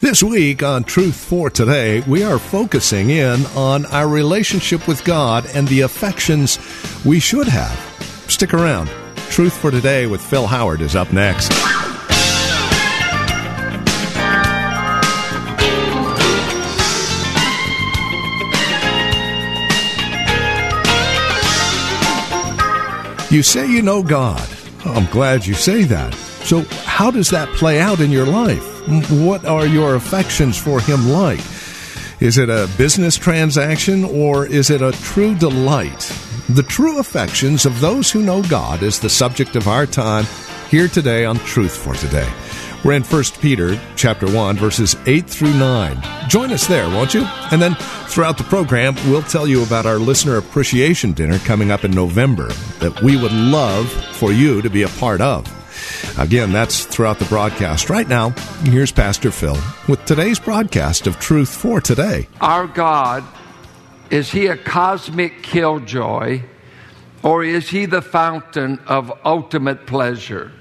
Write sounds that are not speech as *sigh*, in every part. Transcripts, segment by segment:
This week on Truth for Today, we are focusing in on our relationship with God and the affections we should have. Stick around. Truth for Today with Phil Howard is up next. You say you know God. I'm glad you say that. So, how does that play out in your life? What are your affections for Him like? Is it a business transaction or is it a true delight? The true affections of those who know God is the subject of our time here today on Truth for Today. We're in 1 Peter chapter 1 verses 8 through 9. Join us there, won't you? And then throughout the program, we'll tell you about our listener appreciation dinner coming up in November that we would love for you to be a part of. Again, that's throughout the broadcast. Right now, here's Pastor Phil with today's broadcast of Truth for Today. Our God, is He a cosmic killjoy or is He the fountain of ultimate pleasure?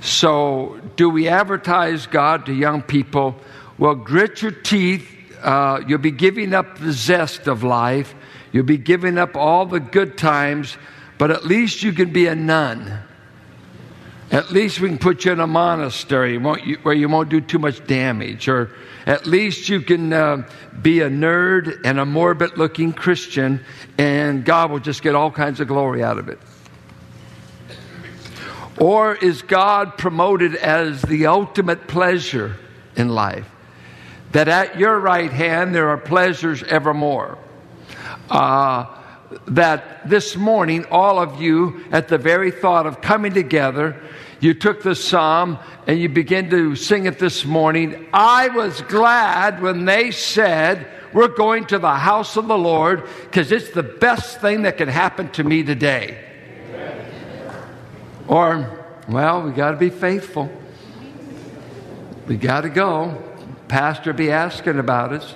So, do we advertise God to young people? Well, grit your teeth. Uh, you'll be giving up the zest of life. You'll be giving up all the good times, but at least you can be a nun. At least we can put you in a monastery where you won't do too much damage. Or at least you can uh, be a nerd and a morbid looking Christian, and God will just get all kinds of glory out of it. Or is God promoted as the ultimate pleasure in life? That at your right hand there are pleasures evermore. Uh, that this morning, all of you, at the very thought of coming together, you took the psalm and you begin to sing it this morning. I was glad when they said, We're going to the house of the Lord because it's the best thing that can happen to me today. Or, well, we got to be faithful. We got to go. Pastor be asking about us.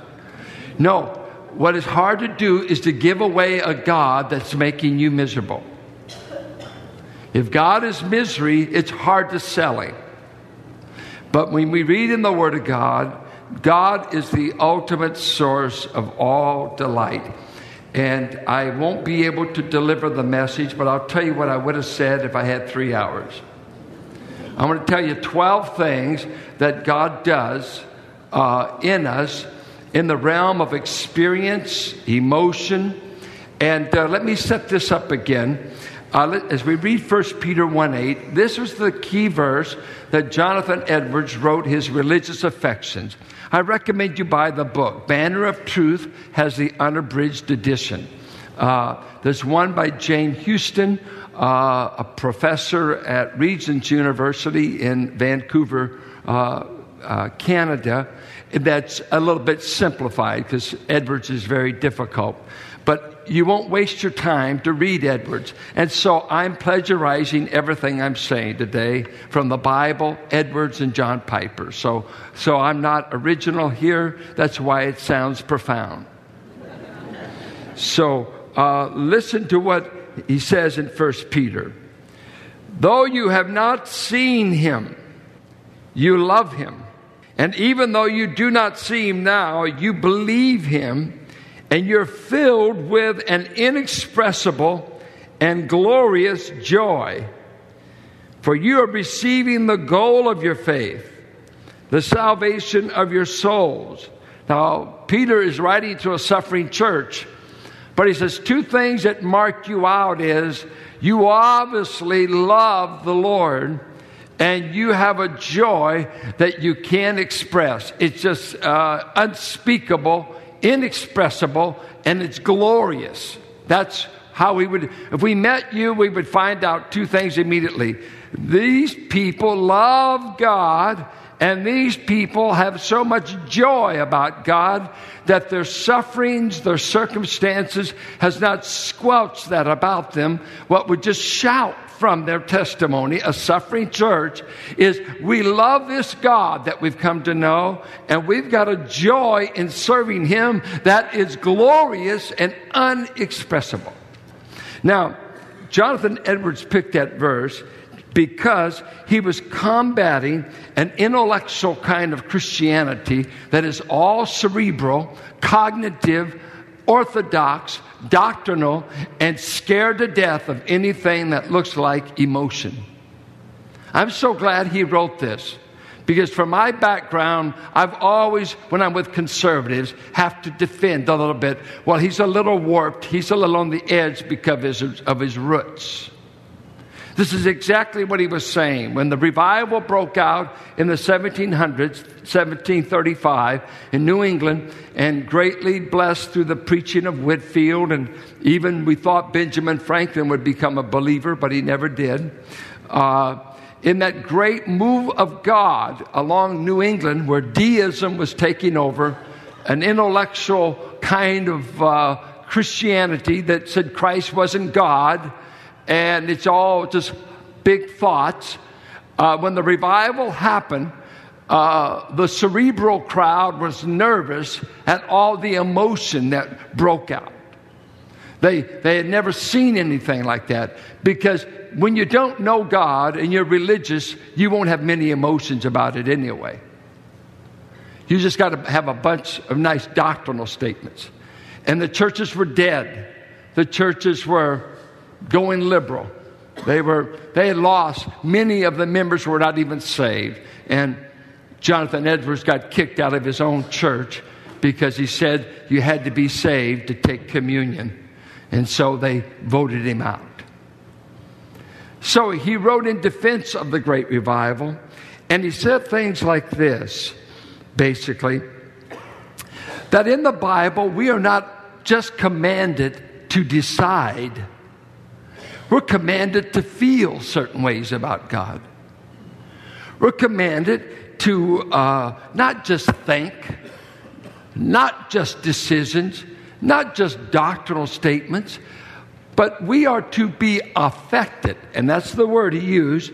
No, what is hard to do is to give away a God that's making you miserable. If God is misery, it's hard to sell Him. But when we read in the Word of God, God is the ultimate source of all delight. And I won't be able to deliver the message, but I'll tell you what I would have said if I had three hours. I'm going to tell you 12 things that God does uh, in us in the realm of experience, emotion. And uh, let me set this up again. Uh, as we read 1 Peter 1 8, this was the key verse that Jonathan Edwards wrote his religious affections. I recommend you buy the book. Banner of Truth has the unabridged edition. Uh, there's one by Jane Houston, uh, a professor at Regent's University in Vancouver, uh, Canada, that's a little bit simplified because Edwards is very difficult. But you won't waste your time to read Edwards. And so I'm plagiarizing everything I'm saying today from the Bible, Edwards, and John Piper. So, so I'm not original here. That's why it sounds profound. So uh, listen to what he says in 1 Peter. Though you have not seen him, you love him. And even though you do not see him now, you believe him and you're filled with an inexpressible and glorious joy. For you are receiving the goal of your faith, the salvation of your souls. Now, Peter is writing to a suffering church, but he says two things that mark you out is you obviously love the Lord and you have a joy that you can't express. It's just uh, unspeakable, inexpressible, and it's glorious. That's how we would, if we met you, we would find out two things immediately. These people love God And these people have so much joy about God that their sufferings, their circumstances has not squelched that about them. What would just shout from their testimony, a suffering church, is we love this God that we've come to know, and we've got a joy in serving Him that is glorious and unexpressible. Now, Jonathan Edwards picked that verse because he was combating an intellectual kind of Christianity that is all cerebral, cognitive, orthodox, doctrinal, and scared to death of anything that looks like emotion. I'm so glad he wrote this because from my background, I've always, when I'm with conservatives, have to defend a little bit. Well, he's a little warped, he's a little on the edge because of his, of his roots. This is exactly what he was saying. When the revival broke out in the 1700s, 1735, in New England, and greatly blessed through the preaching of Whitefield, and even we thought Benjamin Franklin would become a believer, but he never did. Uh, in that great move of God along New England, where deism was taking over, an intellectual kind of uh, Christianity that said Christ wasn't God and it's all just big thoughts. Uh, when the revival happened, uh, the cerebral crowd was nervous at all the emotion that broke out. They, they had never seen anything like that because when you don't know God and you're religious, you won't have many emotions about it anyway. You just got to have a bunch of nice doctrinal statements. And the churches were dead. The churches were going liberal. They were they lost many of the members were not even saved. And Jonathan Edwards got kicked out of his own church because he said you had to be saved to take communion. And so they voted him out. So he wrote in defense of the great revival, and he said things like this basically that in the Bible we are not just commanded to decide we're commanded to feel certain ways about God. We're commanded to uh, not just think, not just decisions, not just doctrinal statements, but we are to be affected. And that's the word he used.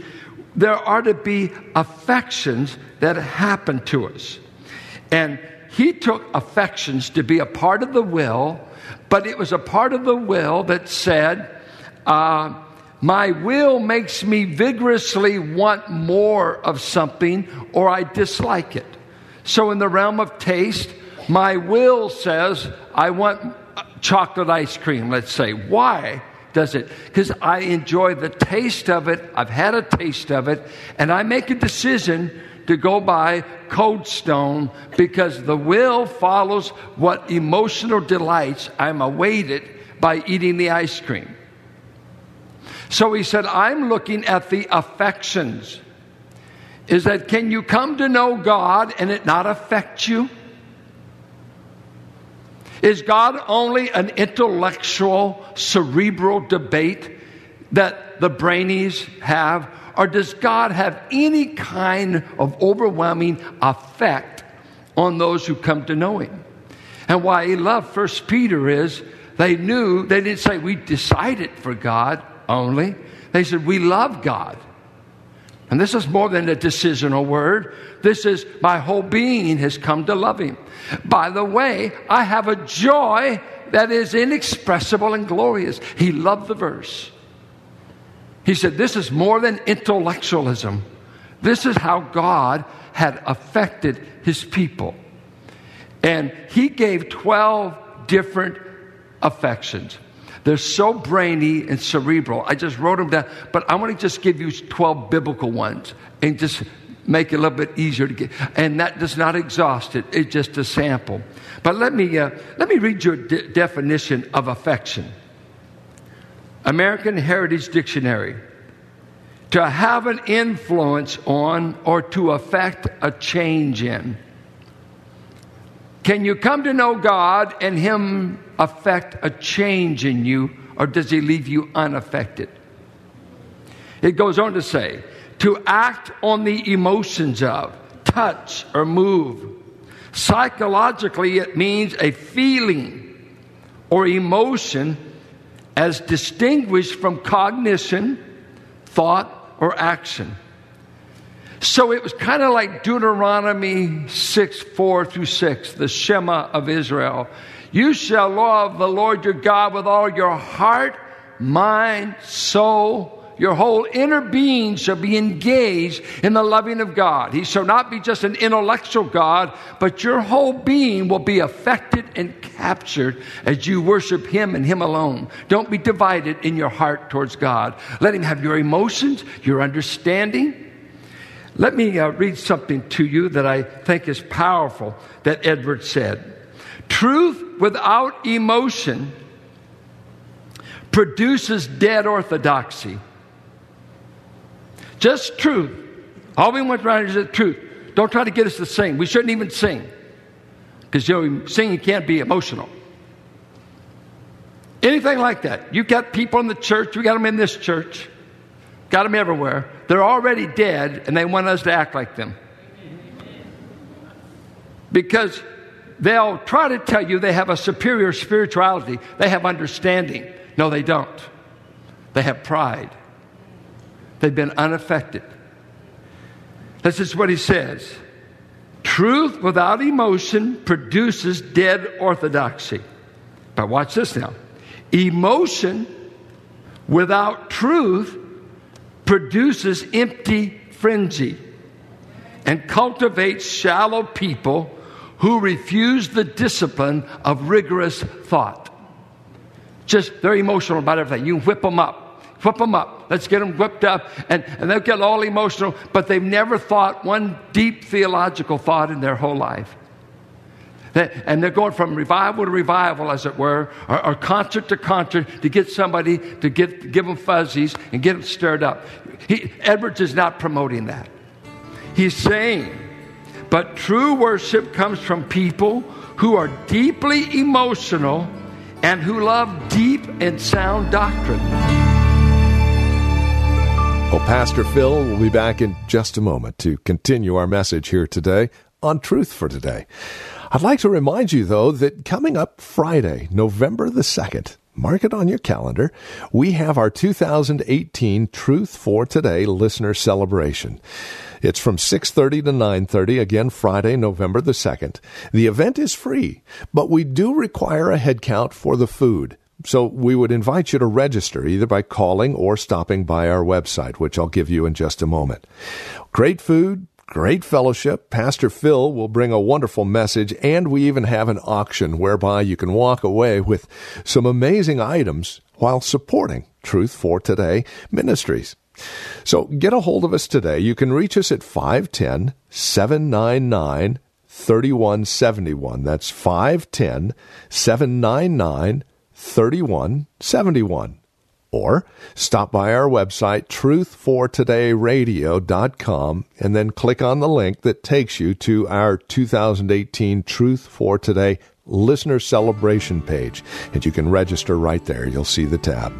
There are to be affections that happen to us. And he took affections to be a part of the will, but it was a part of the will that said, uh, my will makes me vigorously want more of something or I dislike it. So, in the realm of taste, my will says, I want chocolate ice cream, let's say. Why does it? Because I enjoy the taste of it, I've had a taste of it, and I make a decision to go by Cold Stone because the will follows what emotional delights I'm awaited by eating the ice cream. So he said, I'm looking at the affections. Is that can you come to know God and it not affect you? Is God only an intellectual, cerebral debate that the brainies have? Or does God have any kind of overwhelming effect on those who come to know Him? And why he loved First Peter is they knew, they didn't say, we decided for God only. They said, We love God. And this is more than a decisional word. This is my whole being has come to love Him. By the way, I have a joy that is inexpressible and glorious. He loved the verse. He said, This is more than intellectualism. This is how God had affected His people. And He gave 12 different affections. They're so brainy and cerebral. I just wrote them down, but I want to just give you 12 biblical ones and just make it a little bit easier to get. And that does not exhaust it, it's just a sample. But let me, uh, let me read you a de- definition of affection American Heritage Dictionary. To have an influence on or to affect a change in. Can you come to know God and Him affect a change in you, or does He leave you unaffected? It goes on to say, to act on the emotions of, touch, or move. Psychologically, it means a feeling or emotion as distinguished from cognition, thought, or action. So it was kind of like Deuteronomy 6 4 through 6, the Shema of Israel. You shall love the Lord your God with all your heart, mind, soul, your whole inner being shall be engaged in the loving of God. He shall not be just an intellectual God, but your whole being will be affected and captured as you worship Him and Him alone. Don't be divided in your heart towards God. Let Him have your emotions, your understanding. Let me uh, read something to you that I think is powerful that Edward said. Truth without emotion produces dead orthodoxy. Just truth. All we want around is the truth. Don't try to get us to sing. We shouldn't even sing. Because you know, singing can't be emotional. Anything like that. You've got people in the church, we got them in this church, got them everywhere. They're already dead, and they want us to act like them. Because they'll try to tell you they have a superior spirituality, they have understanding. No, they don't. They have pride. They've been unaffected. This is what he says Truth without emotion produces dead orthodoxy. But watch this now emotion without truth produces empty frenzy and cultivates shallow people who refuse the discipline of rigorous thought. Just they're emotional about everything. You whip them up. Whip them up. Let's get them whipped up. And, and they'll get all emotional, but they've never thought one deep theological thought in their whole life. And they're going from revival to revival, as it were, or, or concert to concert to get somebody to give, give them fuzzies and get them stirred up. He, Edwards is not promoting that. He's saying, but true worship comes from people who are deeply emotional and who love deep and sound doctrine. Well, Pastor Phil will be back in just a moment to continue our message here today on Truth for Today. I'd like to remind you, though, that coming up Friday, November the 2nd, mark it on your calendar, we have our 2018 Truth for Today listener celebration. It's from 6:30 to 9:30 again Friday November the 2nd. The event is free, but we do require a head count for the food. So we would invite you to register either by calling or stopping by our website, which I'll give you in just a moment. Great food, great fellowship. Pastor Phil will bring a wonderful message, and we even have an auction whereby you can walk away with some amazing items while supporting Truth for Today Ministries. So get a hold of us today. You can reach us at 510 799 3171. That's 510 799 3171. Or stop by our website, truthfortodayradio.com, and then click on the link that takes you to our 2018 Truth for Today listener celebration page. And you can register right there. You'll see the tab.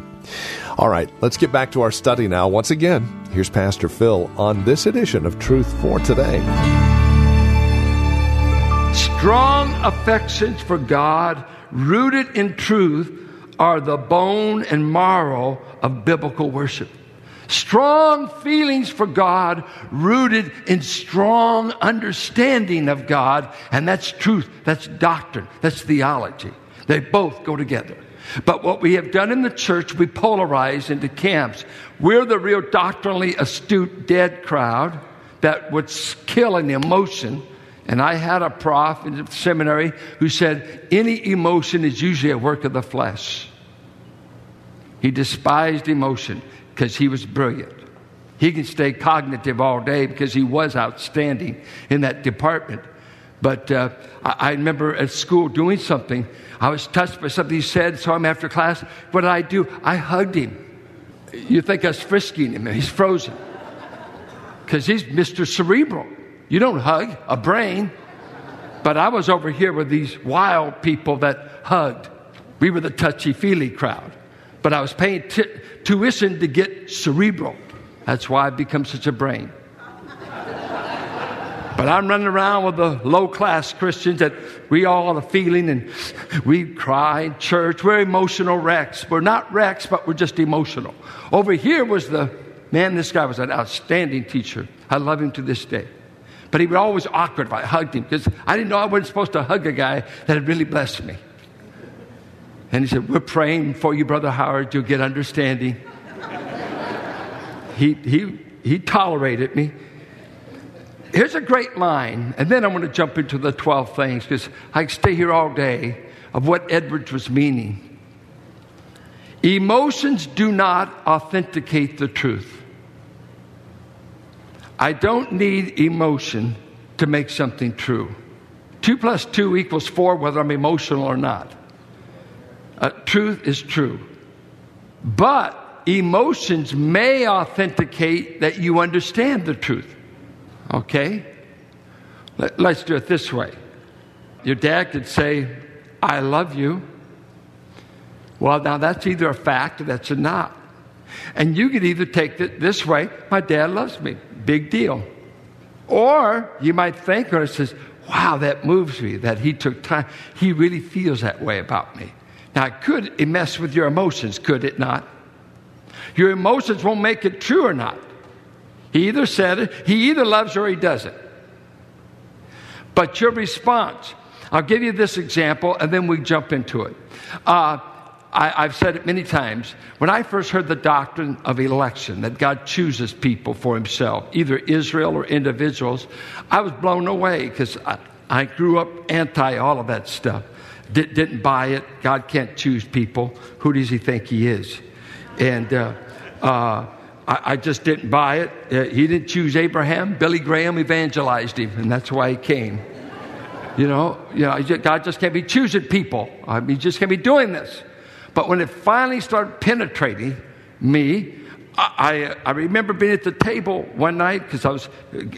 All right, let's get back to our study now. Once again, here's Pastor Phil on this edition of Truth for Today. Strong affections for God rooted in truth, are the bone and marrow of biblical worship. Strong feelings for God rooted in strong understanding of God, and that's truth, that's doctrine, that's theology. They both go together. But what we have done in the church, we polarize into camps. We're the real doctrinally astute dead crowd that would kill an emotion and I had a prof in the seminary who said, any emotion is usually a work of the flesh. He despised emotion because he was brilliant. He can stay cognitive all day because he was outstanding in that department. But uh, I, I, remember at school doing something. I was touched by something he said, saw him after class. What did I do? I hugged him. You think I was frisking him, he's frozen. Because he's Mr. Cerebral. You don't hug a brain. But I was over here with these wild people that hugged. We were the touchy feely crowd. But I was paying t- tuition to get cerebral. That's why I've become such a brain. But I'm running around with the low class Christians that we all are feeling and we cry in church. We're emotional wrecks. We're not wrecks, but we're just emotional. Over here was the man, this guy was an outstanding teacher. I love him to this day. But he was always awkward if I hugged him because I didn't know I wasn't supposed to hug a guy that had really blessed me. And he said, We're praying for you, Brother Howard. You'll get understanding. he, he, he tolerated me. Here's a great line, and then I'm going to jump into the 12 things because I can stay here all day of what Edwards was meaning. Emotions do not authenticate the truth. I don't need emotion to make something true. Two plus two equals four, whether I'm emotional or not. Uh, truth is true. But emotions may authenticate that you understand the truth. Okay? Let, let's do it this way. Your dad could say, I love you. Well, now that's either a fact or that's a not. And you could either take it this way my dad loves me, big deal. Or you might think, or it says, wow, that moves me, that he took time. He really feels that way about me. Now, could it mess with your emotions, could it not? Your emotions won't make it true or not. He either said it, he either loves or he doesn't. But your response, I'll give you this example and then we jump into it. Uh, I, have said it many times. When I first heard the doctrine of election, that God chooses people for himself, either Israel or individuals, I was blown away because I, I, grew up anti all of that stuff. Did, didn't buy it. God can't choose people. Who does he think he is? And uh, uh, I, I, just didn't buy it. Uh, he didn't choose Abraham. Billy Graham evangelized him, and that's why he came. You know, you know, God just can't be choosing people. I mean, he just can't be doing this. But when it finally started penetrating me, I, I, remember being at the table one night because I was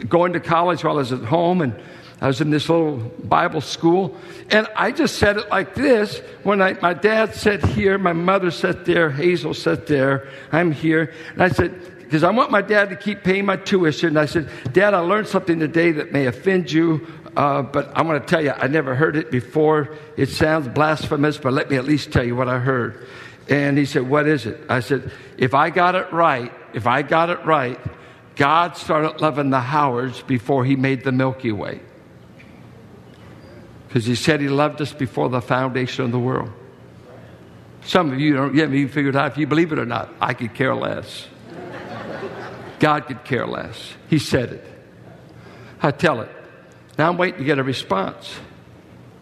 going to college while I was at home and I was in this little Bible school. And I just said it like this when my dad sat here, my mother sat there, Hazel sat there, I'm here. And I said, because I want my dad to keep paying my tuition. And I said, Dad, I learned something today that may offend you. Uh, but I'm going to tell you, I never heard it before. It sounds blasphemous, but let me at least tell you what I heard. And he said, What is it? I said, If I got it right, if I got it right, God started loving the Howards before he made the Milky Way. Because he said he loved us before the foundation of the world. Some of you don't yet even figured out if you believe it or not. I could care less. God could care less. He said it. I tell it. Now I'm waiting to get a response.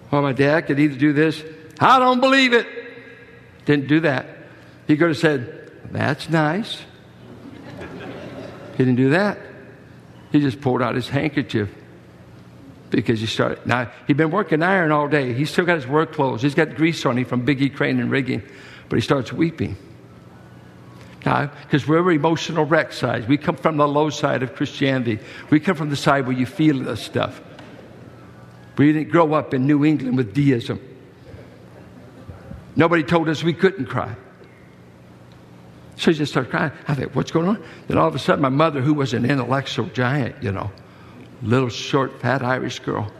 Well, my dad could either do this, I don't believe it. Didn't do that. He could have said, That's nice. He didn't do that. He just pulled out his handkerchief because he started. Now, he'd been working iron all day. He's still got his work clothes. He's got grease on him from Bigge Crane and rigging, but he starts weeping. Now, because we're emotional wreck side. We come from the low side of Christianity. We come from the side where you feel this stuff. We didn't grow up in New England with deism. Nobody told us we couldn't cry. So he just started crying. I thought, what's going on? Then all of a sudden, my mother, who was an intellectual giant, you know, little short, fat Irish girl,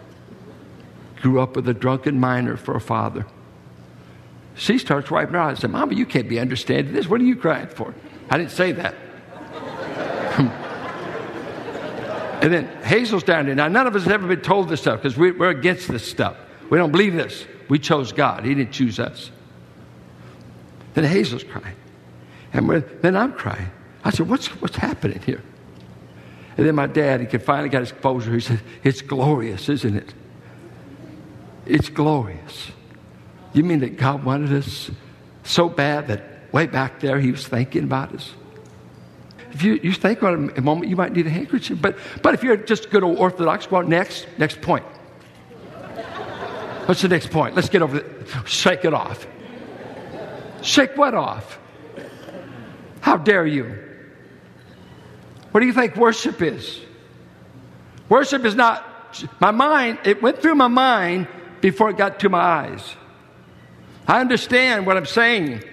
grew up with a drunken miner for a father. She starts wiping her eyes. I said, Mama, you can't be understanding this. What are you crying for? I didn't say that. *laughs* And then Hazel's down there. Now, none of us have ever been told this stuff because we, are against this stuff. We don't believe this. We chose God, He didn't choose us. Then Hazel's crying. And then I'm crying. I said, what's, what's happening here? And then my dad, he finally got his composure. He said, It's glorious, isn't it? It's glorious. You mean that God wanted us so bad that way back there he was thinking about us? If you, you think about it a moment, you might need a handkerchief. But, but if you're just good old Orthodox, well, next, next point. What's the next point? Let's get over it. Shake it off. Shake what off? How dare you? What do you think worship is? Worship is not my mind, it went through my mind before it got to my eyes. I understand what I'm saying.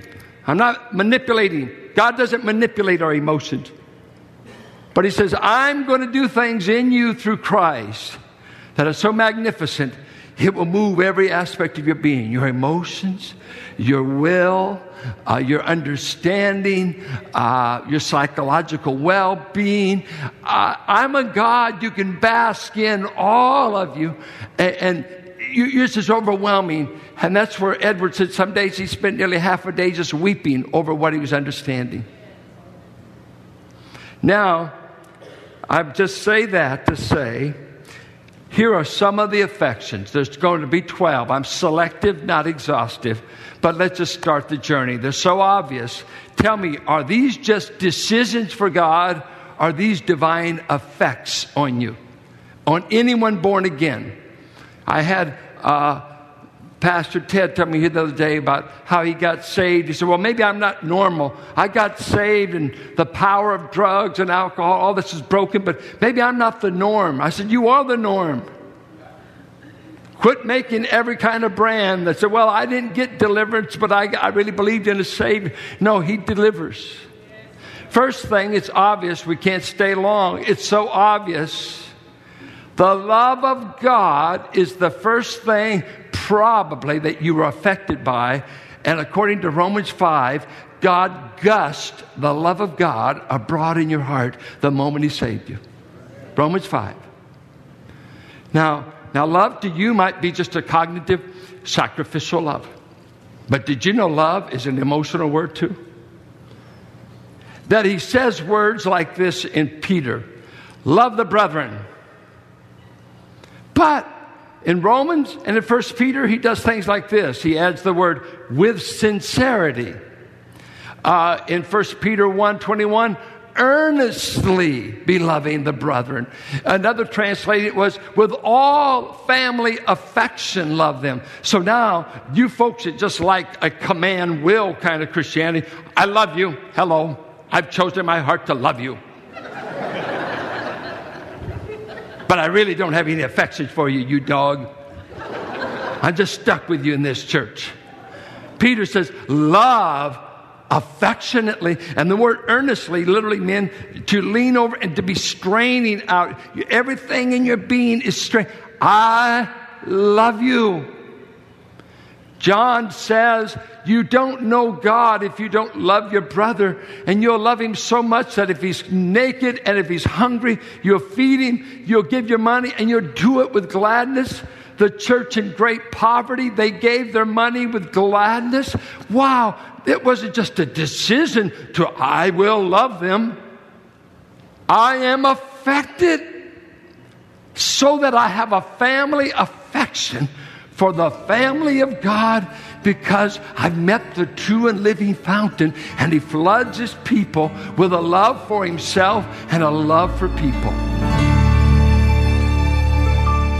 I'm not manipulating. God doesn't manipulate our emotions. But he says, I'm going to do things in you through Christ that are so magnificent, it will move every aspect of your being your emotions, your will, uh, your understanding, uh, your psychological well being. Uh, I'm a God you can bask in, all of you. And, and yours is overwhelming. And that's where Edward said some days he spent nearly half a day just weeping over what he was understanding. Now, I just say that to say, here are some of the affections. There's going to be 12. I'm selective, not exhaustive, but let's just start the journey. They're so obvious. Tell me, are these just decisions for God? Are these divine effects on you? On anyone born again? I had uh, Pastor Ted told me the other day about how he got saved. He said, Well, maybe I'm not normal. I got saved and the power of drugs and alcohol, all this is broken, but maybe I'm not the norm. I said, You are the norm. Quit making every kind of brand that said, Well, I didn't get deliverance, but I, I really believed in a Savior. No, He delivers. First thing, it's obvious we can't stay long. It's so obvious the love of God is the first thing, probably, that you were affected by. And according to Romans 5, God gushed the love of God abroad in your heart the moment He saved you. Romans 5. Now, now, love to you might be just a cognitive, sacrificial love. But did you know love is an emotional word too? That he says words like this in Peter Love the brethren but in Romans and in 1 Peter, he does things like this. He adds the word with sincerity. Uh, in 1 Peter 1 21, earnestly be loving the brethren. Another translated was with all family affection love them. So now you folks it just like a command will kind of Christianity, I love you. Hello. I've chosen my heart to love you. But I really don't have any affection for you, you dog. I'm just stuck with you in this church. Peter says, love affectionately. And the word earnestly literally means to lean over and to be straining out. Everything in your being is strained. I love you. John says, You don't know God if you don't love your brother. And you'll love him so much that if he's naked and if he's hungry, you'll feed him, you'll give your money, and you'll do it with gladness. The church in great poverty, they gave their money with gladness. Wow, it wasn't just a decision to, I will love them. I am affected so that I have a family affection for the family of God because I've met the true and living fountain, and He floods His people with a love for Himself and a love for people.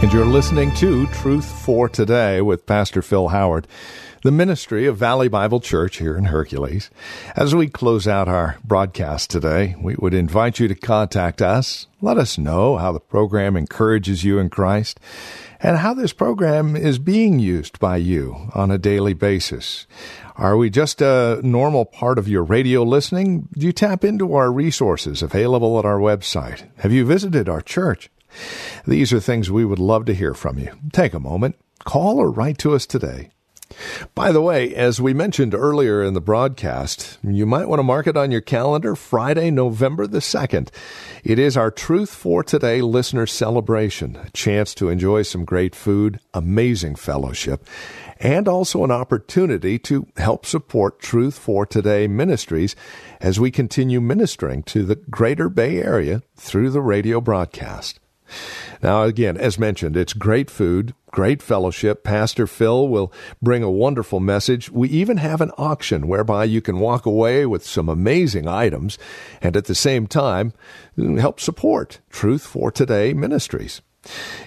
And you're listening to Truth for Today with Pastor Phil Howard, the ministry of Valley Bible Church here in Hercules. As we close out our broadcast today, we would invite you to contact us. Let us know how the program encourages you in Christ and how this program is being used by you on a daily basis. Are we just a normal part of your radio listening? Do you tap into our resources available at our website? Have you visited our church? These are things we would love to hear from you. Take a moment, call or write to us today. By the way, as we mentioned earlier in the broadcast, you might want to mark it on your calendar Friday, November the 2nd. It is our Truth for Today listener celebration, a chance to enjoy some great food, amazing fellowship, and also an opportunity to help support Truth for Today ministries as we continue ministering to the greater Bay Area through the radio broadcast. Now, again, as mentioned, it's great food, great fellowship. Pastor Phil will bring a wonderful message. We even have an auction whereby you can walk away with some amazing items and at the same time mm, help support Truth for Today Ministries.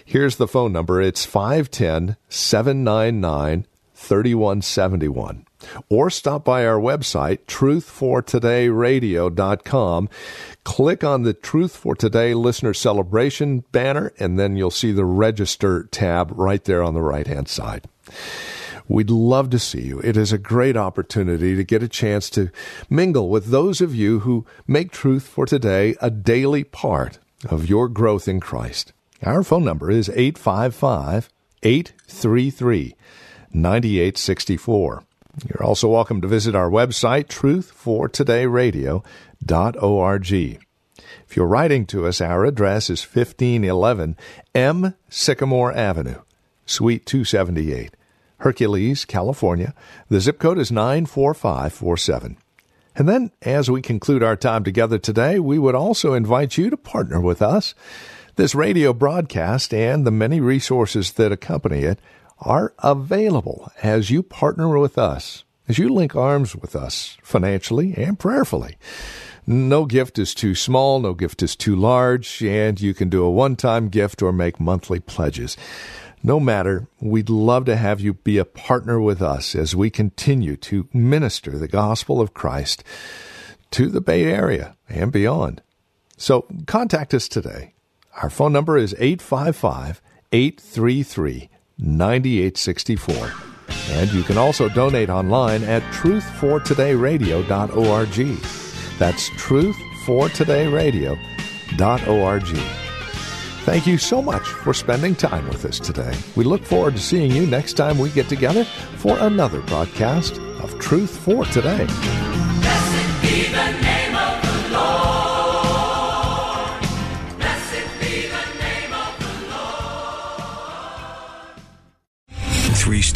Here's the phone number. It's 510 799 3171 or stop by our website, truthfortodayradio.com. Click on the Truth for Today Listener Celebration banner, and then you'll see the Register tab right there on the right hand side. We'd love to see you. It is a great opportunity to get a chance to mingle with those of you who make Truth for Today a daily part of your growth in Christ. Our phone number is 855 833 9864. You're also welcome to visit our website, truthfortodayradio.org. If you're writing to us, our address is 1511 M. Sycamore Avenue, Suite 278, Hercules, California. The zip code is 94547. And then, as we conclude our time together today, we would also invite you to partner with us. This radio broadcast and the many resources that accompany it are available as you partner with us, as you link arms with us financially and prayerfully. No gift is too small, no gift is too large, and you can do a one time gift or make monthly pledges. No matter, we'd love to have you be a partner with us as we continue to minister the gospel of Christ to the Bay Area and beyond. So contact us today. Our phone number is 855 833 9864. And you can also donate online at truthfortodayradio.org. That's truthfortodayradio.org. Thank you so much for spending time with us today. We look forward to seeing you next time we get together for another broadcast of Truth for Today.